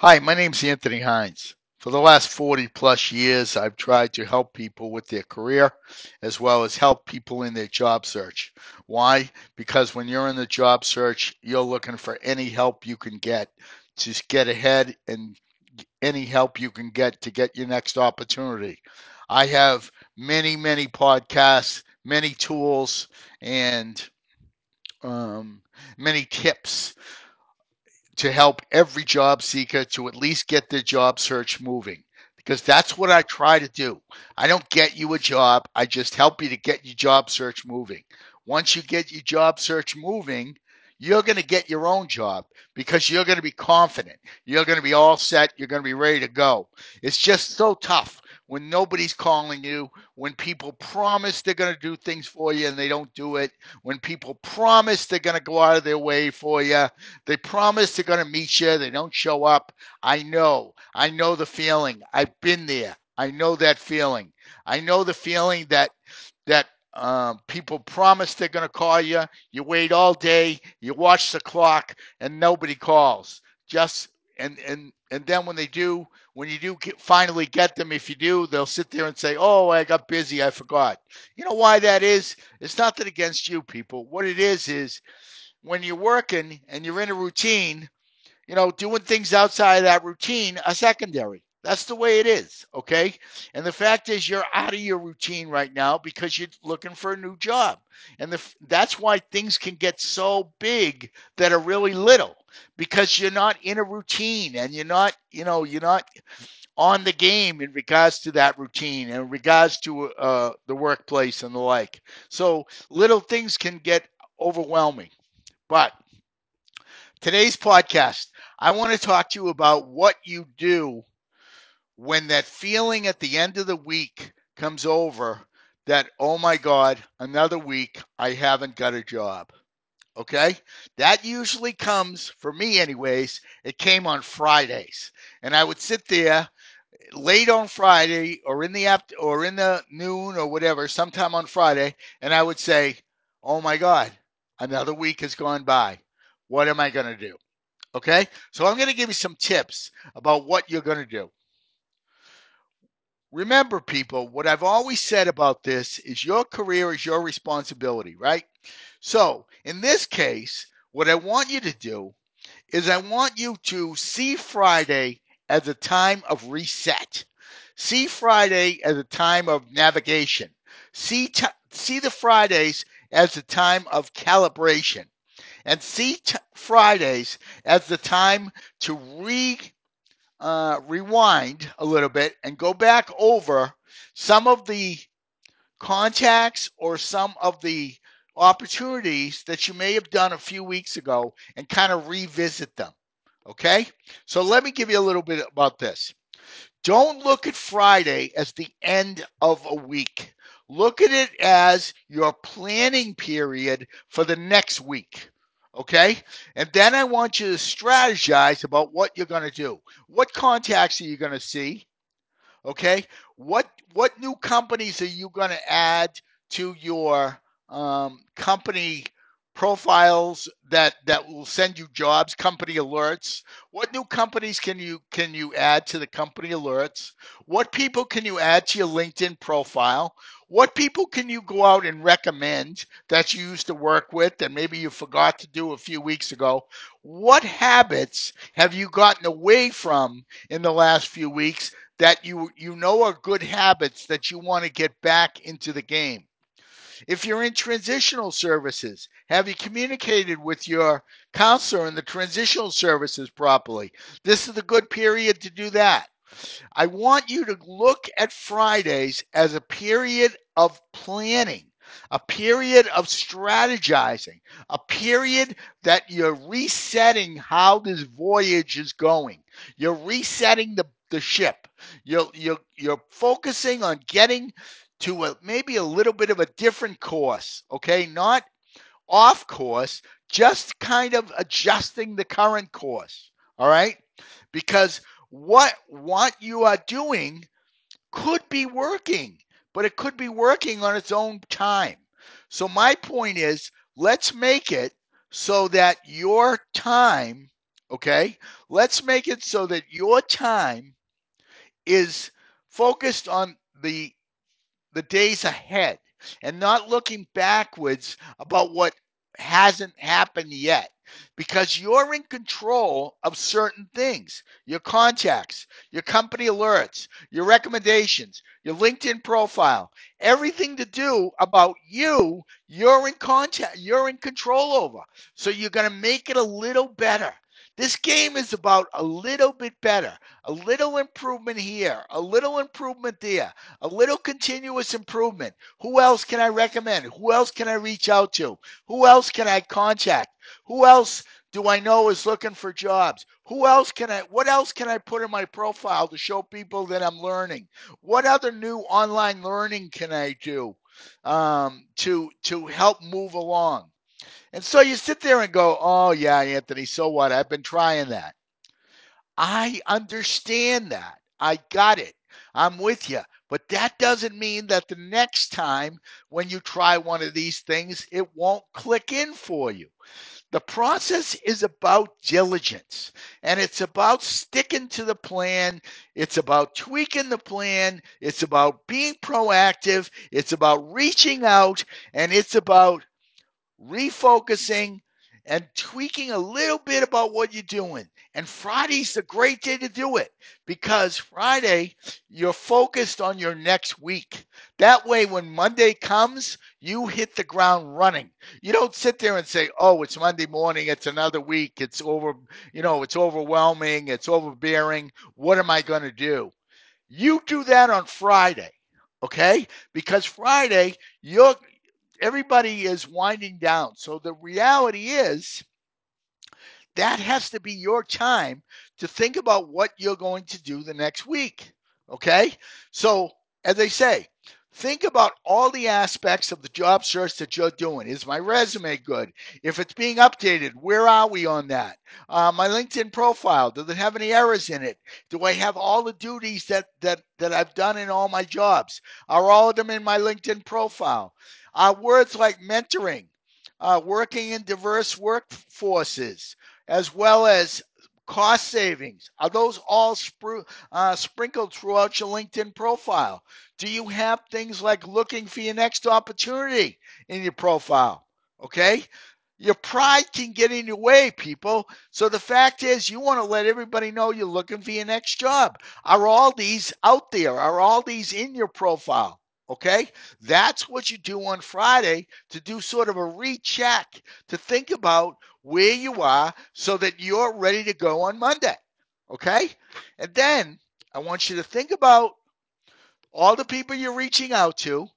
Hi, my name's Anthony Hines. For the last 40 plus years, I've tried to help people with their career as well as help people in their job search. Why? Because when you're in the job search, you're looking for any help you can get to get ahead and any help you can get to get your next opportunity. I have many, many podcasts, many tools, and um, many tips to help every job seeker to at least get their job search moving because that's what I try to do. I don't get you a job, I just help you to get your job search moving. Once you get your job search moving, you're going to get your own job because you're going to be confident. You're going to be all set. You're going to be ready to go. It's just so tough when nobody's calling you, when people promise they're going to do things for you and they don't do it, when people promise they're going to go out of their way for you they promise they're going to meet you. They don't show up. I know. I know the feeling. I've been there. I know that feeling. I know the feeling that that um, people promise they're going to call you. You wait all day. You watch the clock, and nobody calls. Just and and and then when they do, when you do get, finally get them, if you do, they'll sit there and say, "Oh, I got busy. I forgot." You know why that is? It's not that against you people. What it is is when you're working and you're in a routine, you know, doing things outside of that routine are secondary. That's the way it is, okay? And the fact is, you're out of your routine right now because you're looking for a new job, and the, that's why things can get so big that are really little because you're not in a routine and you're not, you know, you're not on the game in regards to that routine and regards to uh, the workplace and the like. So little things can get overwhelming. But today's podcast, I want to talk to you about what you do when that feeling at the end of the week comes over that, oh my God, another week, I haven't got a job. Okay? That usually comes, for me anyways, it came on Fridays. And I would sit there late on Friday or in the after or in the noon or whatever, sometime on Friday, and I would say, "Oh my God, another week has gone by. What am I going to do?" Okay, so I'm going to give you some tips about what you're going to do. Remember, people, what I've always said about this is your career is your responsibility, right? So in this case, what I want you to do is I want you to see Friday as a time of reset. See Friday as a time of navigation. See t- see the Fridays as a time of calibration, and see t- Fridays as the time to re uh, rewind a little bit and go back over some of the contacts or some of the opportunities that you may have done a few weeks ago and kind of revisit them. Okay? So let me give you a little bit about this. Don't look at Friday as the end of a week. Look at it as your planning period for the next week. Okay? And then I want you to strategize about what you're going to do. What contacts are you going to see? Okay? What what new companies are you going to add to your um, company profiles that that will send you jobs company alerts. What new companies can you can you add to the company alerts? What people can you add to your linkedin profile? What people can you go out and recommend that you used to work with that maybe you forgot to do a few weeks ago? What habits have you gotten away from in the last few weeks that you you know are good habits that you want to get back into the game if you're in transitional services, have you communicated with your counselor in the transitional services properly? This is a good period to do that. I want you to look at Fridays as a period of planning, a period of strategizing, a period that you're resetting how this voyage is going. You're resetting the, the ship. You're, you're, you're focusing on getting to a, maybe a little bit of a different course, okay? Not off course, just kind of adjusting the current course, all right? Because what what you are doing could be working, but it could be working on its own time. So my point is, let's make it so that your time Okay? Let's make it so that your time is focused on the the days ahead and not looking backwards about what hasn't happened yet because you're in control of certain things your contacts, your company alerts, your recommendations, your LinkedIn profile, everything to do about you, you're in contact, you're in control over. So you're going to make it a little better. This game is about a little bit better, a little improvement here, a little improvement there a little continuous improvement. Who else can I recommend? Who else can I reach out to? Who else can I contact? Who else do I know is looking for jobs? Who else can I what else can I put in my profile to show people that I'm learning? What other new online learning can I do um, to to help move along? And so you sit there and go, "Oh yeah, Anthony, so what? I've been trying that." I understand that. I got it. I'm with you. But that doesn't mean that the next time when you try one of these things, it won't click in for you. The process is about diligence and it's about sticking to the plan. It's about tweaking the plan. It's about being proactive. It's about reaching out and it's about refocusing and tweaking a little bit about what you're doing. And Friday's a great day to do it because Friday, you're focused on your next week. That way, when Monday comes, you hit the ground running. You don't sit there and say, oh, it's Monday morning, it's another week, it's over, you know, it's overwhelming, it's overbearing. What am I going to do? You do that on Friday, okay? Because Friday, you're everybody is winding down. So the reality is that has to be your time to think about what you're going to do the next week. Okay? So, as they say, think about all the aspects of the job search that you're doing. Is my resume good? If it's being updated, where are we on that? Uh, my LinkedIn profile, does it have any errors in it? Do I have all the duties that, that, that I've done in all my jobs? Are all of them in my LinkedIn profile? Uh, words like mentoring, uh, working in diverse workforces, as well as cost savings, are those all spru- uh, sprinkled throughout your LinkedIn profile? Do you have things like looking for your next opportunity in your profile? Okay. Your pride can get in your way, people. So the fact is, you want to let everybody know you're looking for your next job. Are all these out there? Are all these in your profile? Okay. That's what you do on Friday to do sort of a recheck, to think about where you are so that you're ready to go on Monday. Okay. And then I want you to think about all the people you're reaching out to.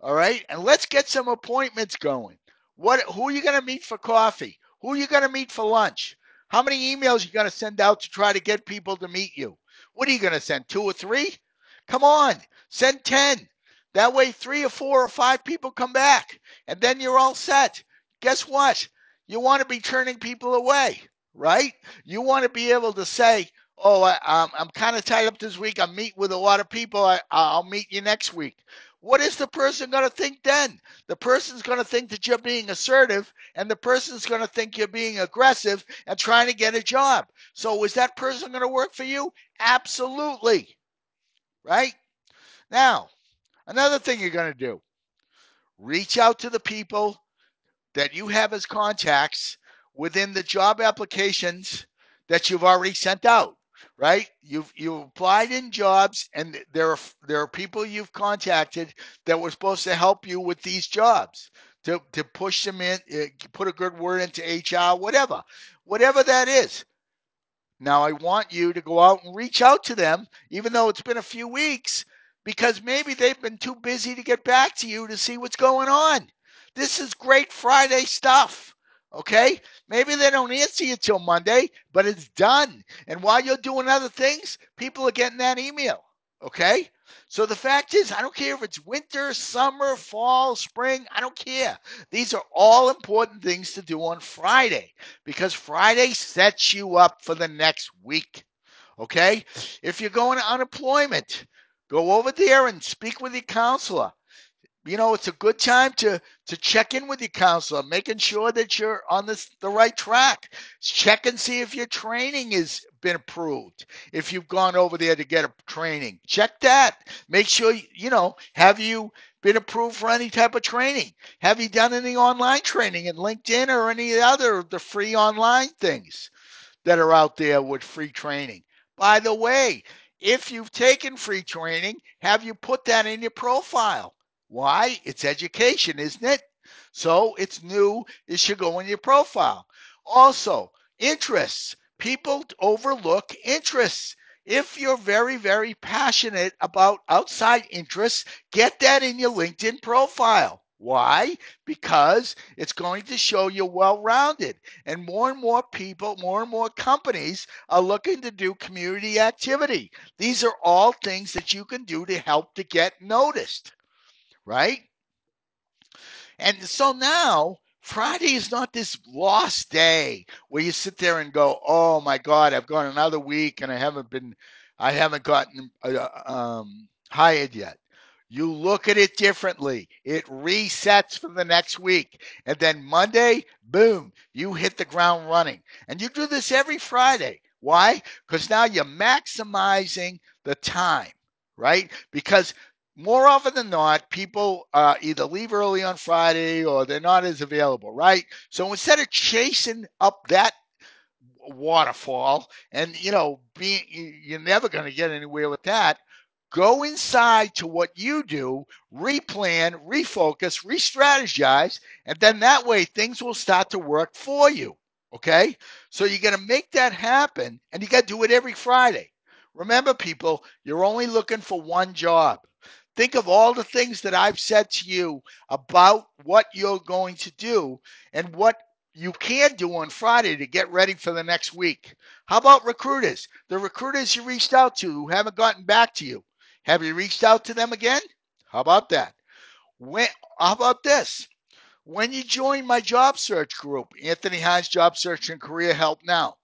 All right. And let's get some appointments going. What who are you going to meet for coffee? Who are you going to meet for lunch? How many emails are you going to send out to try to get people to meet you? What are you going to send? Two or three? Come on, send 10. That way, three or four or five people come back, and then you're all set. Guess what? You want to be turning people away, right? You want to be able to say, oh, I, um, I'm kind of tied up this week. I'm meeting with a lot of people. I, I'll meet you next week. What is the person going to think then? The person's going to think that you're being assertive, and the person's going to think you're being aggressive and trying to get a job. So, is that person going to work for you? Absolutely. Right? Now, another thing you're going to do reach out to the people that you have as contacts within the job applications that you've already sent out right? You've you've applied in jobs and there are there are people you've contacted that were supposed to help you with these jobs to to push them in uh, put a good word into HR whatever whatever that is. Now I want you to go out and reach out to them even though it's been a few weeks because maybe they've been too busy to get back to you to see what's going on this is great Friday stuff. Okay? Maybe they don't answer you till Monday, but it's done. And while you're doing other things, people are getting that email. Okay? So the fact is, I don't care if it's winter, summer, fall, spring, I don't care. These are all important things to do on Friday because Friday sets you up for the next week. Okay? If you're going to unemployment, go over there and speak with your counselor you know, it's a good time to to check in with your counselor, making sure that you're on this the right track. Check and see if your training has been approved. If you've gone over there to get a training, check that. Make sure you know, have you been approved for any type of training? Have you done any online training in LinkedIn or any other the free online things that are out there with free training? By the way, if you've taken free training, have you put that in your profile? Why? It's education, isn't it? So it's new. It should go in your profile. Also, interests. People overlook interests. If you're very, very passionate about outside interests, get that in your LinkedIn profile. Why? Because it's going to show you well rounded. And more and more people, more and more companies are looking to do community activity. These are all things that you can do to help to get noticed, right? And so now Friday is not this lost day where you sit there and go, "Oh my God, I've gone another week and I haven't been, I haven't gotten uh, um, hired yet." You look at it differently. It resets for the next week. And then Monday, boom, you hit the ground running. And you do this every Friday. Why? Because now you're maximizing the time, right? Because more often than not, people uh, either leave early on Friday or they're not as available, right? So instead of chasing up that waterfall and you know being you're never going to get anywhere with that go inside to what you do replan refocus re-strategize and then that way things will start to work for you okay? So you're going to make that happen and you got to do it every friday. Remember people you're only looking for one job think of all the things that I've said to you about what you're going to do and what you can do on Friday to get ready for the next week. How about recruiters? The recruiters you reached out to who haven't gotten back to you. Have you reached out to them again? How about that? When, how about this? When you join my job search group, Anthony Hines Job Search and Career Help Now,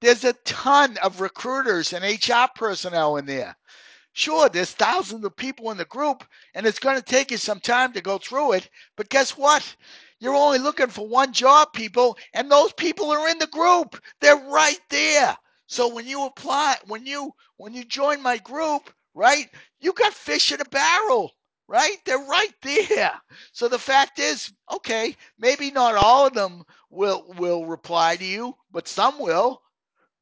there's a ton of recruiters and HR personnel in there. Sure, there's thousands of people in the group, and it's going to take you some time to go through it. But guess what? You're only looking for one job, people, and those people are in the group. They're right there. So when you apply, when you when you join my group, right, you got fish in a barrel, right? They're right there. So the fact is, okay, maybe not all of them will will reply to you, but some will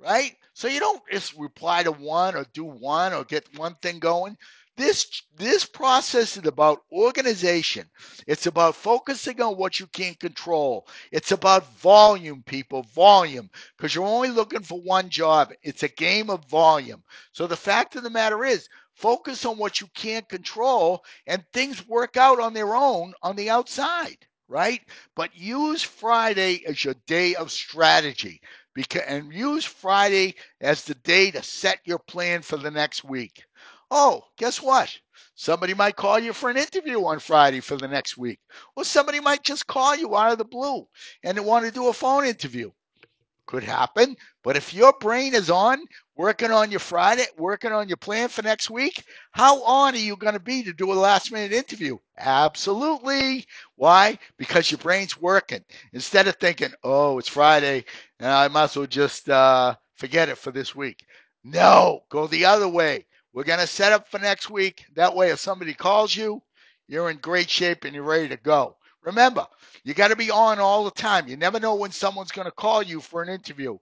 right? So you don't just reply to one or do one or get one thing going. This this process is about organization. It's about focusing on what you can't control. It's about volume, people, volume, because you're only looking for one job. It's a game of volume. So the fact of the matter is, focus on what you can't control, and things work out on their own on the outside, right? But use Friday as your day of strategy because and use Friday as the day to set your plan for the next week. Oh, guess what? Somebody might call you for an interview on Friday for the next week. Or somebody might just call you out of the blue and want to do a phone interview. Could happen. But if your brain is on, working on your Friday, working on your plan for next week, how on are you going to be to do a last minute interview? Absolutely. Why? Because your brain's working. Instead of thinking, oh, it's Friday, and I might as well just uh, forget it for this week. No, go the other way. We're going to set up for next week. That way, if somebody calls you, you're in great shape and you're ready to go. Remember, you got to be on all the time. You never know when someone's going to call you for an interview.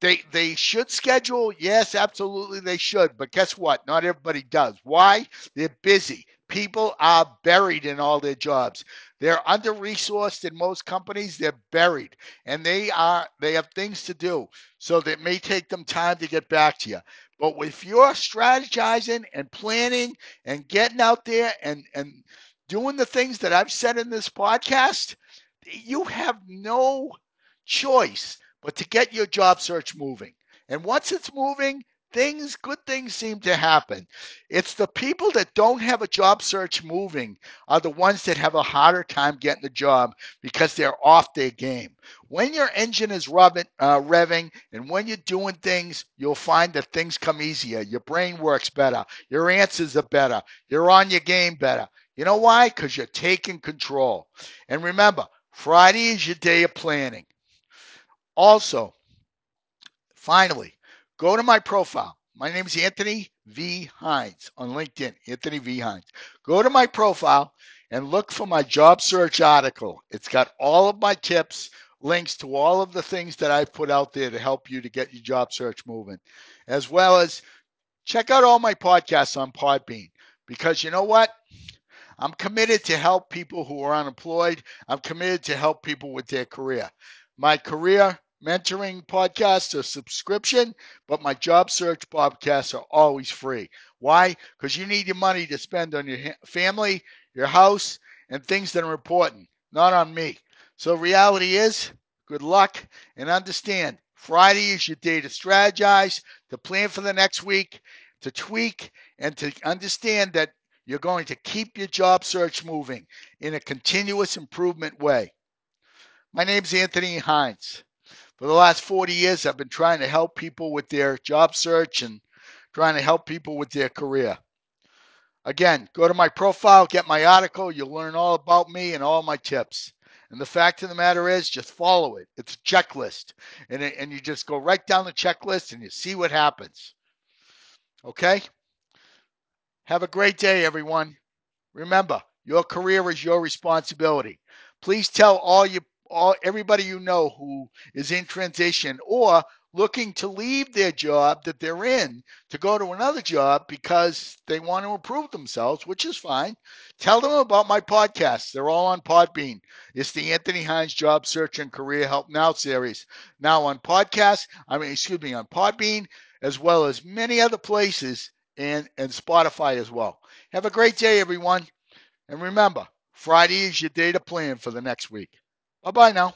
They they should schedule. Yes, absolutely they should. But guess what? Not everybody does. Why? They're busy. People are buried in all their jobs. They're under resourced in most companies. They're buried, and they are they have things to do. So that may take them time to get back to you. But if you're strategizing and planning and getting out there and and doing the things that I've said in this podcast, you have no choice but to get your job search moving. And once it's moving, things, good things seem to happen. It's the people that don't have a job search moving are the ones that have a harder time getting the job because they're off their game. When your engine is rubbing, uh, revving and when you're doing things, you'll find that things come easier. Your brain works better. Your answers are better. You're on your game better. You know why? Because you're taking control. And remember, Friday is your day of planning. Also, finally, go to my profile. My name is Anthony V. Hines on LinkedIn. Anthony V. Hines. Go to my profile and look for my job search article. It's got all of my tips, links to all of the things that I've put out there to help you to get your job search moving, as well as check out all my podcasts on Podbean. Because you know what? I'm committed to help people who are unemployed. I'm committed to help people with their career. My career mentoring podcasts are subscription, but my job search podcasts are always free. Why? Because you need your money to spend on your family, your house, and things that are important, not on me. So reality is, good luck and understand Friday is your day to strategize, to plan for the next week, to tweak, and to understand that you're going to keep your job search moving in a continuous improvement way. My name is Anthony Hines. For the last 40 years, I've been trying to help people with their job search and trying to help people with their career. Again, go to my profile, get my article. You'll learn all about me and all my tips. And the fact of the matter is, just follow it. It's a checklist. And, and you just go right down the checklist and you see what happens. Okay? Have a great day, everyone. Remember, your career is your responsibility. Please tell all you all everybody you know who is in transition or looking to leave their job that they're in to go to another job because they want to improve themselves, which is fine. Tell them about my podcasts. They're all on Podbean. It's the Anthony Hines Job Search and Career Help Now series. Now on podcast, I mean, excuse me, on Podbean, as well as many other places and, and Spotify as well. Have a great day, everyone. And remember, Friday is your day to plan for the next week. Bye bye now.